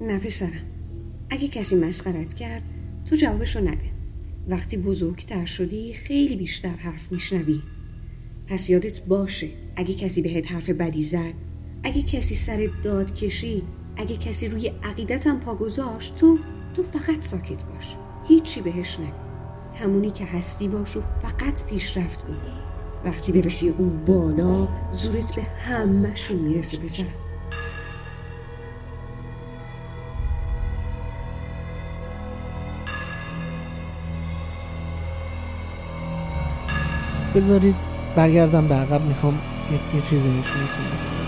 نه پسرم اگه کسی مسخرت کرد تو جوابشو نده. وقتی بزرگتر شدی خیلی بیشتر حرف میشنوی. پس یادت باشه اگه کسی بهت حرف بدی زد اگه کسی سر داد کشید اگه کسی روی عقیدتم پا گذاشت تو تو فقط ساکت باش. هیچی بهش نگو. همونی که هستی باش و فقط پیشرفت کن. وقتی برسی اون بالا زورت به همهشون می‌رسه پسر. بذارید برگردم به عقب می‌خوام یه, چیزی نشونتون بدم.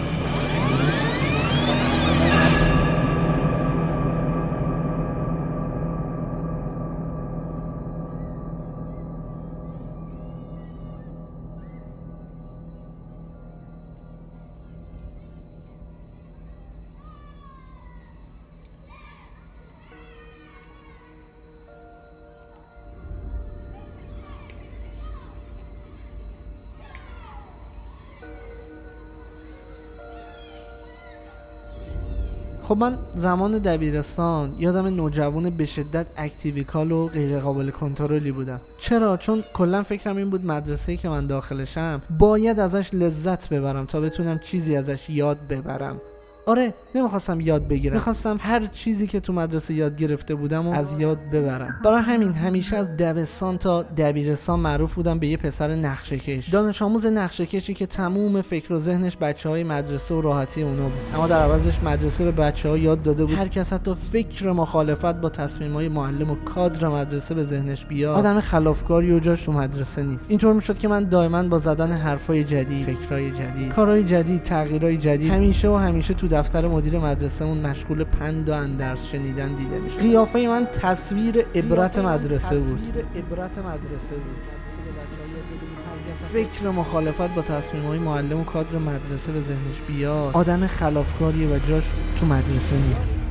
خب من زمان دبیرستان یادم نوجوان به شدت اکتیو و غیر قابل کنترلی بودم. چرا؟ چون کلا فکرم این بود مدرسه که من داخلشم باید ازش لذت ببرم تا بتونم چیزی ازش یاد ببرم. آره نمی‌خواستم یاد بگیرم. می‌خواستم هر چیزی که تو مدرسه یاد گرفته بودم و از یاد ببرم. برای همین همیشه از دبستان تا دبیرستان معروف بودم به یه پسر نقشه کش دانش آموز نقشه کشی که تموم فکر و ذهنش بچه های مدرسه و راحتی اونا بود. اما در عوضش مدرسه به بچه ها یاد داده بود. هر کس حتی فکر مخالفت با تصمیم های معلم و کادر مدرسه به ذهنش بیاد. آدم خلافکاری و جاش تو مدرسه نیست. اینطور می‌شد که من دائما با زدن حرفای جدید فکرای جدید کارهای جدید تغییرای جدید همیشه و همیشه تو دفتر مدیر مدرسهمون مشغول پند و اندرس شنیدن دیده میشه قیافه من تصویر عبرت مدرسه بود. عبرت مدرسه بود. فکر مخالفت با تصمیم های معلم و کادر مدرسه به ذهنش بیاد. آدم خلافکاریه و جاش تو مدرسه نیست.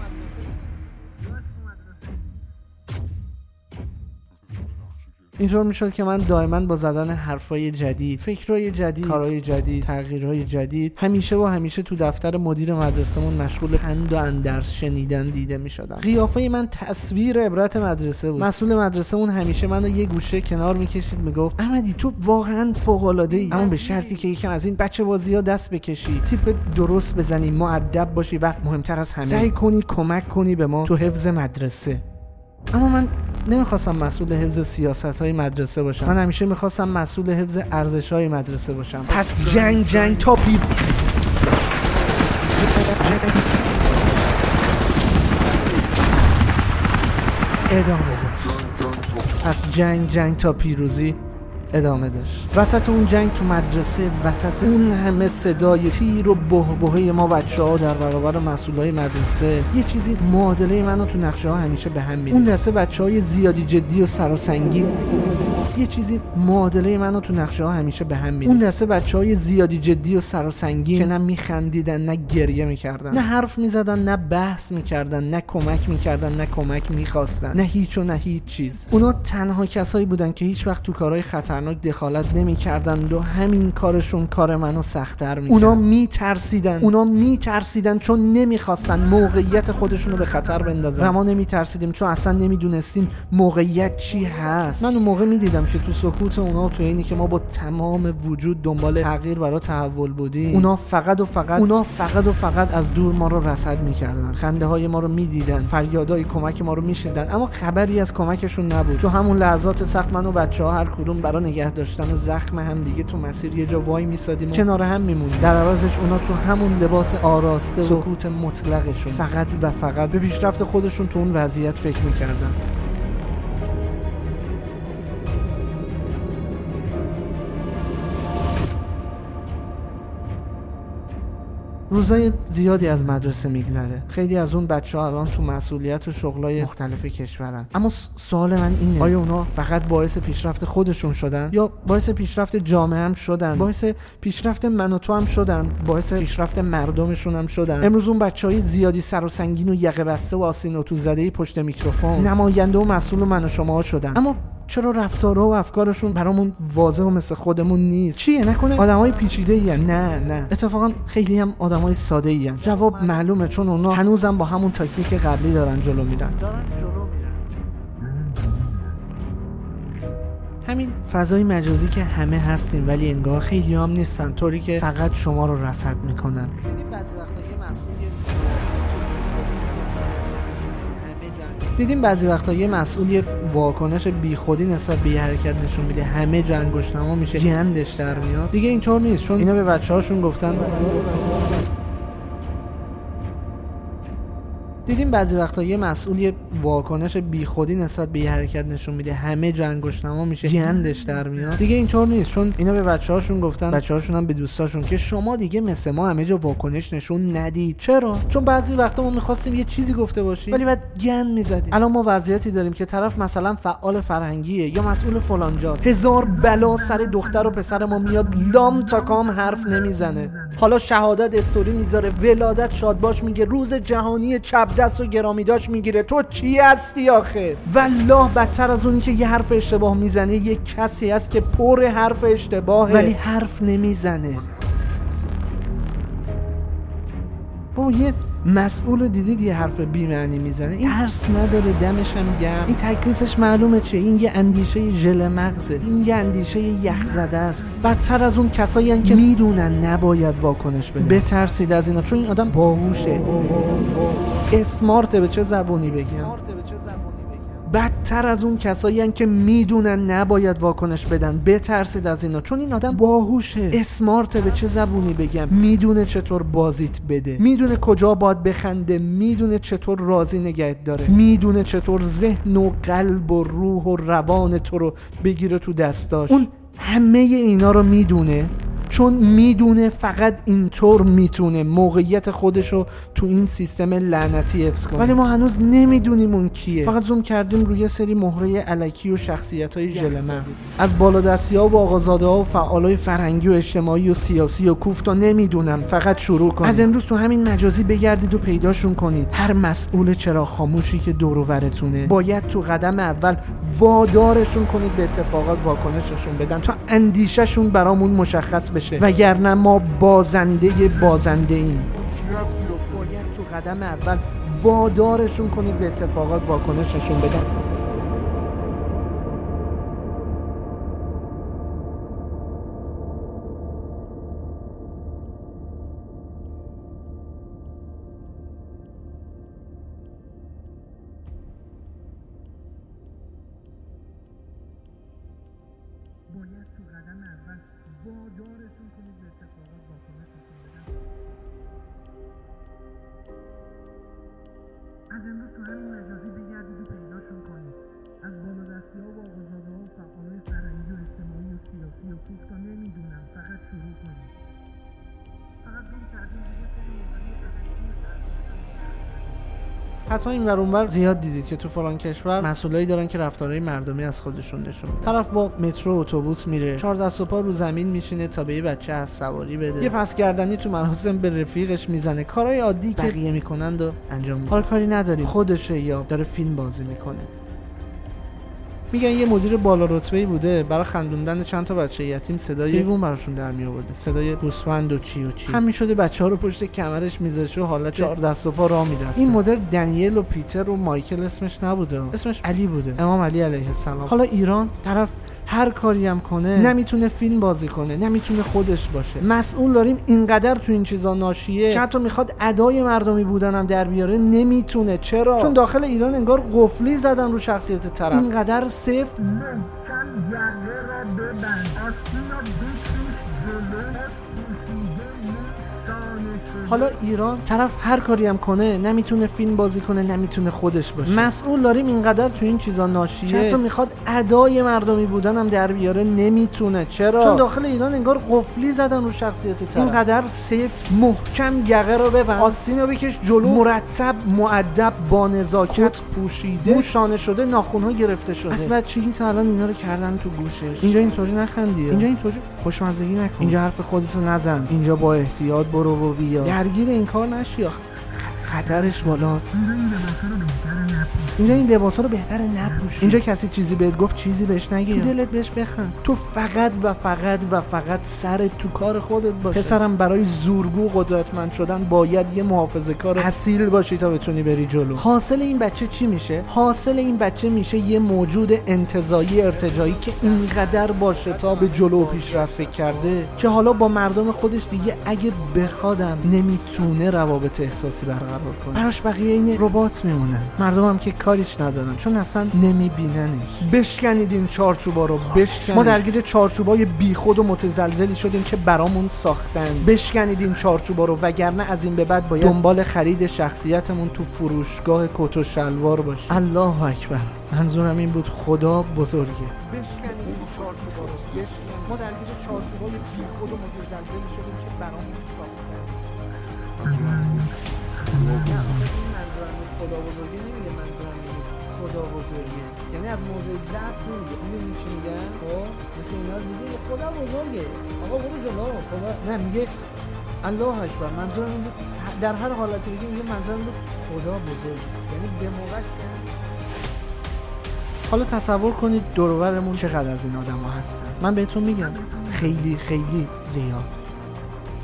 اینطور می‌شد که من دائما با زدن حرفای جدید فکرهای جدید کارهای جدید تغییرهای جدید همیشه و همیشه تو دفتر مدیر مدرسهمون مشغول پند و اندرس شنیدن دیده می‌شدم. قیافه من تصویر عبرت مدرسه بود. مسئول مدرسهمون همیشه منو یه گوشه کنار می‌کشید می‌گفت احمدی تو واقعا فوق ای اما به شرطی که یکم از این بچه بازی دست بکشی. تیپ درست بزنی معدب باشی و مهمتر از همه سعی کنی کمک کنی به ما تو حفظ مدرسه. اما من نمی‌خواستم مسئول حفظ سیاست های مدرسه باشم. من همیشه می‌خواستم مسئول حفظ ارزش های مدرسه باشم. پس جنگ جنگ تا پیر ادامه داشت پس جنگ جنگ تا پیروزی. ادامه داشت. وسط اون جنگ تو مدرسه وسط اون همه صدای تیر و بهبهه ما بچه ها در برابر مسئول های مدرسه یه چیزی معادله منو تو نقشه ها همیشه به هم میره اون دسته بچه های زیادی جدی و سر و سنگین یه چیزی معادله منو تو نقشه ها همیشه به هم میره اون دسته بچه های زیادی جدی و سر و سنگین که نه میخندیدن نه گریه می‌کردن. نه حرف می‌زدن نه بحث می‌کردن نه کمک می‌کردن نه کمک می‌خواستن. نه هیچ و نه هیچ چیز. اونا تنها کسایی بودن که هیچ وقت تو کارهای خطرناک دخالت نمی‌کردن و همین کارشون کار منو سختتر می‌کرد. اونا میترسیدن. اونا میترسیدن چون نمی‌خواستن موقعیت خودشونو به خطر بندازن. و ما نمیترسیدیم چون اصلا نمی‌دونستیم موقعیت چی هست. من اون موقع می‌دیدم که تو سکوت اونا تو اینی که ما با تمام وجود دنبال تغییر برای تحول بودیم. اونا فقط و فقط اونا فقط و فقط از دور ما رو رصد می‌کردن. خنده های ما رو می‌دیدن. فریادای کمک ما رو میشنیدن. اما خبری از کمکشون نبود. تو همون لحظات سخت من و بچه ها هر کدوم برای نگه داشتن زخم هم دیگه تو مسیر یه جا وای میسادیم کنار هم میمونیم در عوضش اونا تو همون لباس آراسته و سکوت مطلقشون. فقط و فقط به پیشرفت خودشون تو اون وضعیت فکر می‌کردن. روزای زیادی از مدرسه میگذره. خیلی از اون بچه ها الان تو مسئولیت و شغلای مختلف کشورن. اما سوال من اینه آیا اونا فقط باعث پیشرفت خودشون شدن؟ یا باعث پیشرفت جامعه هم شدن؟ باعث پیشرفت من و تو هم شدن؟ باعث پیشرفت مردمشون هم شدن؟ امروز اون بچه های زیادی سر و سنگین و یقه بسته و آسین و تو زده پشت میکروفون نماینده و مسئول من و شما شدن. اما چرا رفتارها و افکارشون برامون واضح و مثل خودمون نیست؟ چیه؟ نکنه آدمای پیچیده ای نه نه. اتفاقا خیلی هم آدمای ساده ای جواب معلومه چون اونا هنوزم با همون تاکتیک قبلی دارن جلو میرن. دارن جلو میرن. همین فضای مجازی که همه هستیم ولی انگار خیلی هم نیستن. طوری که فقط شما رو رصد می‌کنن. بعضی وقتا یه دیدیم بعضی وقتا یه مسئول یه واکنش بیخودی نسبت به حرکت نشون میده. همه جا انگشتنما میشه گندش در میاد. دیگه اینطور نیست چون اینا به بچه هاشون گفتن. دیدیم بعضی وقتا یه مسئول یه واکنش بیخودی نسبت به یه حرکت نشون میده. همه جا انگشتنما میشه گندش در میاد. دیگه اینطور نیست چون اینا به بچه هاشون گفتن بچه هاشون هم به دوستاشون که شما دیگه مثل ما همه جا واکنش نشون ندید. چرا؟ چون بعضی وقتا ما می‌خواستیم یه چیزی گفته باشیم ولی بعد گند می‌زدیم. الان ما وضعیتی داریم که طرف مثلا فعال فرهنگیه یا مسئول فلانجاست. هزار بلا سر دختر و پسر ما میاد لام تا کام حرف نمی‌زنه. حالا شهادت استوری می‌ذاره ولادت شادباش میگه روز جهانی چپ دست و گرامی داشت می‌گیره. تو چی هستی آخه؟ والله بدتر از اونی که یه حرف اشتباه می‌زنه یه کسی هست که پر حرف اشتباهه. ولی حرف نمی‌زنه. بابا یه مسئول دیدید یه حرف بیمعنی می‌زنه؟ این حرس نداره دمش هم گرم. این تکلیفش معلومه چه این یه اندیشه ژل مغزه. این یه اندیشه یخ زده است. بدتر از اون کسایی که می‌دونن نباید واکنش بده بترسید از اینا چون این آدم باهوشه. اسمارته به چه زبونی بگم؟ بدتر از اون کسایی که می‌دونن نباید واکنش بدن. بترسید از اینا. چون این آدم باهوشه. اسمارته به چه زبونی بگم. می‌دونه چطور بازیت بده. می‌دونه کجا باید بخنده. می‌دونه چطور راضی نگهت داره. می‌دونه چطور ذهن و قلب و روح و روان تو رو بگیره تو دستاش. اون همه اینا رو می‌دونه. چون می‌دونه فقط اینطور می‌تونه موقعیت خودشو تو این سیستم لعنتی حفظ کنه. ولی ما هنوز نمی‌دونیم اون کیه. فقط زوم کردیم روی سری مهره علکی و شخصیت های ژلمن از بالادستی ها و آقازاده ها و فعال های فرهنگی و اجتماعی و سیاسی و کوفت و نمی‌دونم. فقط شروع کنید از امروز تو همین مجازی بگردید و پیداشون کنید. هر مسئول چرا خاموشی که دور باید تو قدم اول وادارشون کنید به اتفاقات واکنششون بدن تا اندیشهشون برامون مشخص بشه. وگرنه ما بازنده بازنده ایم. باید تو قدم اول وادارشون کنید به اتفاقات واکنششون بدن. قدم اول. وادارشون کنید به اتفاقات واکنششون بدن از امروز تو همین مجازی بگردید و پیداشون کنید. از بالادستی ها و آقازاده ها و فعالای فرهنگی و اجتماعی و سیاسی و کوفتا نمی‌دونم. فقط حتما این اونور زیاد دیدید که تو فلان کشور مسئولایی دارن که رفتارهای مردمی از خودشون نشون طرف با مترو اتوبوس میره. چهار دست و پا رو زمین میشینه تا به یه بچه از سواری بده. یه پس گردنی تو مراسم به رفیقش می‌زنه. کارهای عادی که بقیه می‌کنند و انجام میده حال کاری نداریم. خودشه یا داره فیلم بازی می‌کنه. میگن یه مدیر بالا رتبه بوده برای خندوندن چند تا بچه یتیم صدای حیوان براشون در می آورده صدای گوسفند و چی و چی. همین شده بچه ها رو پشت کمرش میذاشه و حالت چهار دست و پا راه می‌رفت این مدیر دنیل و پیتر و مایکل اسمش نبوده. اسمش علی بوده. امام علی علیه السلام. حالا ایران طرف هر کاری هم کنه نمی‌تونه فیلم بازی کنه نمی‌تونه خودش باشه. مسئول داریم اینقدر تو این چیزا ناشیه که حتی می‌خواد ادای مردمی بودنم در بیاره نمی‌تونه. چرا؟ چون داخل ایران انگار قفلی زدن رو شخصیت طرف. اینقدر سفت. حالا ایران طرف هر کاری هم کنه نمی‌تونه فیلم بازی کنه نمی‌تونه خودش باشه. مسئول داریم اینقدر تو این چیزا ناشیه. که حتی می‌خواد ادای مردمی بودنم در بیاره نمی‌تونه. چرا؟ چون داخل ایران انگار قفلی زدن رو شخصیت طرف. اینقدر سفت محکم یقه رو ببند. آستین رو بکش جلو. مرتب معدب با نزاکت. پوشیده. مو شانه شده ناخونها گرفته شده. از بچگی تا الان اینا رو کردن تو گوشش. اینجا اینطوری نخندی اینجا اینطوری. خوشمزگی نکن. اینجا حرف خودتو نزن. اینجا با احتیاط برو و بیا. درگیر این کار نشی آخه. خطرش بالاست. اینجا این لباس رو بهتره نپوشی اینجا کسی چیزی بهت گفت چیزی بهش نگی تو دلت بهش بخند. تو فقط و فقط و فقط سرت تو کار خودت باشه. پسرم برای زورگو قدرتمند شدن باید یه محافظه کار اصیل باشی تا بتونی بری جلو. حاصل این بچه چی میشه؟ حاصل این بچه میشه یه موجود انتظایی ارتجایی که اینقدر با شتاب جلو و پیشرفت فکر کرده که حالا با مردم خودش دیگه اگه بخوادم نمی‌تونه روابط احساسی برقرار کنه براش بقیه این ربات میمونن. مردم هم که کاریش ندارن چون اصلا نمیبیننش. بشکنید این چارچوبا رو بشکنید. ما درگیر چارچوبای بیخود و متزلزلی شدیم که برامون ساختن. بشکنید این چارچوبا رو وگرنه از این به بعد باید دنبال خرید شخصیتمون تو فروشگاه کت و شلوار باشیم. الله اکبر. منظورم این بود خدا بزرگه. بشکنید این چارچوبا رو بشکنید. ما درگیر چارچوبای بیخود و متزلزلی شدیم که برامون ساختن. خدا بزرگه نمیگه منظورم خدا بزرگه یعنی از موضع ضعف نمیگه اون چی میگن خب مثل اینا میگه خدا بزرگه آقا برو جلو خدا نه میگه الله اکبر منظورم این بود در هر حالتی بگیم میگه منظورم خدا بزرگ یعنی به موقع حالا تصور کنید دورورمون چقدر از این آدم ها هستن. من بهتون میگم خیلی خیلی زیاد.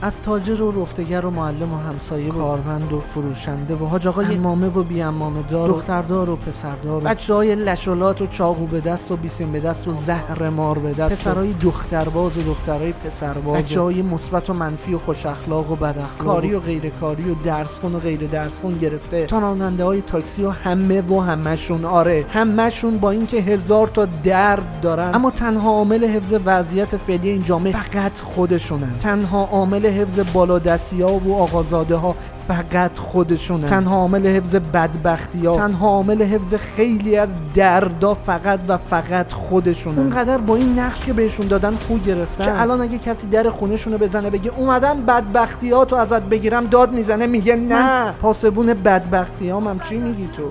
از تاجر و رفتگر و معلم و همسایه و کارمند و فروشنده و حاج آقای امامه و بی امامه دار دختردار و پسردار و بچه های لشولات و چاقو به دست و بیسیم به دست و زهر مار به دست پسرای دخترباز و دخترای پسرباز بچه های مثبت و منفی و خوش اخلاق و بد اخلاق کاری و غیر کاری و درس خون و غیر درس خون گرفته. تا راننده های تاکسی و همه و همشون آره همشون با اینکه هزار تا درد دارن اما تنها عامل حفظ وضعیت فعلی این جامعه فقط خودشونن. تنها عامل حفظ بالادستی ها و آقازاده ها فقط خودشونه. تنها عامل حفظ بدبختی ها تنها عامل حفظ خیلی از دردا فقط و فقط خودشونه. اونقدر با این نقش که بهشون دادن خو گرفتن. که الان اگه کسی در خونهشونو بزنه بگه اومدم بدبختیاتو ازت بگیرم داد می‌زنه میگه نه. پاسبون بدبختی هم چی میگی تو؟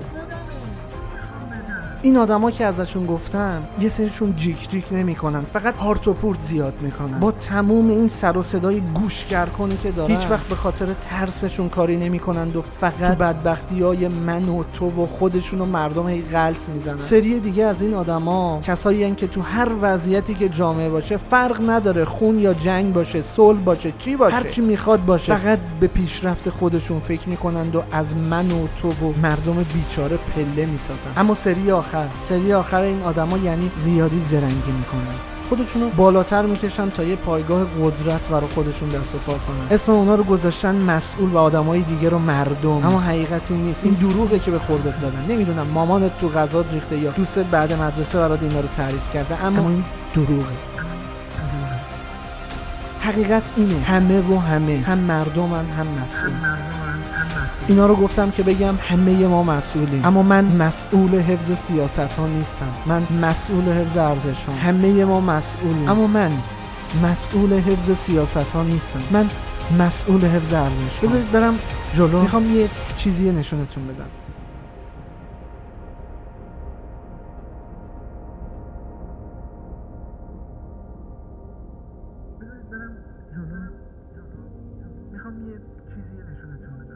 این آدما که ازشون گفتم یه سرشون جیک جیک نمی‌کنن فقط هارت و پورت زیاد می‌کنن. با تموم این سر و صدای گوشگر کنی که دارن هیچ وقت به خاطر ترسشون کاری نمی‌کنند و فقط بدبختی های من و تو و خودشون و مردم هی غلط می‌زنن. سری دیگه از این آدما کسایی هن که تو هر وضعیتی که جامعه باشه فرق نداره خون یا جنگ باشه صلح باشه چی باشه. هر کی می‌خواد باشه. فقط به پیشرفت خودشون فکر می‌کنند و از من و تو و مردم بیچاره پله می‌سازن. اما سری آخر سری آخر این آدما یعنی زیادی زرنگی می‌کنن. خودشونو بالاتر می‌کشن تا یه پایگاه قدرت برای خودشون دست و پا کنن. اسم اونا رو گذاشتن مسئول و آدمای دیگه رو مردم. اما حقیقتی نیست. این دروغه که به خوردت دادن. نمی‌دونم مامانت تو غذا ریخته یا دوستت بعد مدرسه برات اینا رو تعریف کرده اما, اما این دروغه. حقیقت اینه. همه و همه. هم مردمن هم مسئول. اینا رو گفتم که بگم همه ما مسئولیم. اما من مسئول حفظ سیاست ها نیستم. من مسئول حفظ ارزش ها همه ما مسئولیم. اما من مسئول حفظ سیاست ها نیستم. من مسئول حفظ ارزش بذارید برم جلو. می‌خوام یه چیزی نشونتون بدم. دوست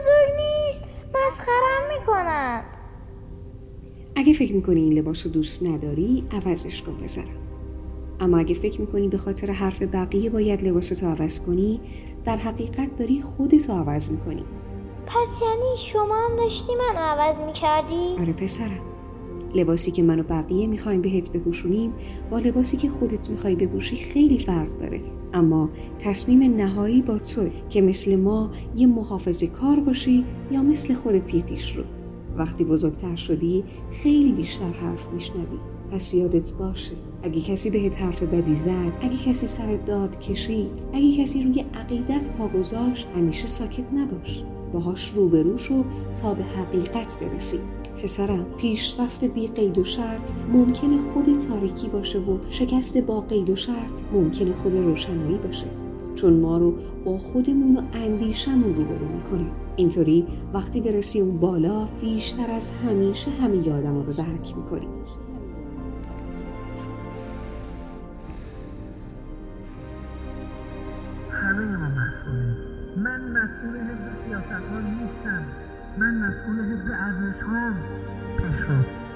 بزرگ نیست مسخرم می‌کنند اگه فکر می‌کنی این لباس رو دوست نداری عوضش کن پسرم اما اگه فکر می‌کنی به خاطر حرف بقیه باید لباس تو عوض کنی در حقیقت داری خودتو عوض می‌کنی. پس یعنی شما هم داشتی من عوض می‌کردی؟ آره پسرم. لباسی که من و بقیه می‌خوایم بهت بپوشونیم با لباسی که خودت می‌خوای بپوشی خیلی فرق داره. اما تصمیم نهایی با تو که مثل ما یه محافظه کار باشی یا مثل خودت یه پیش رو. وقتی بزرگتر شدی خیلی بیشتر حرف میشنوی. پس یادت باشه اگه کسی بهت حرف بدی زد اگه کسی سر داد کشید اگه کسی روی عقیدت پا گذاشت همیشه ساکت نباش. باهاش روبرو شو تا به حقیقت برسی. پسرم پیشرفت بی قید و شرط ممکنه خود تاریکی باشه و شکست با قید و شرط ممکنه خود روشنایی باشه. چون ما رو با خودمون و اندیشمون روبرو می‌کنه. اینطوری وقتی برسی اون بالا بیشتر از همیشه همه یادم رو درک می‌کنی مسئول حفظ ارزش ها پشرو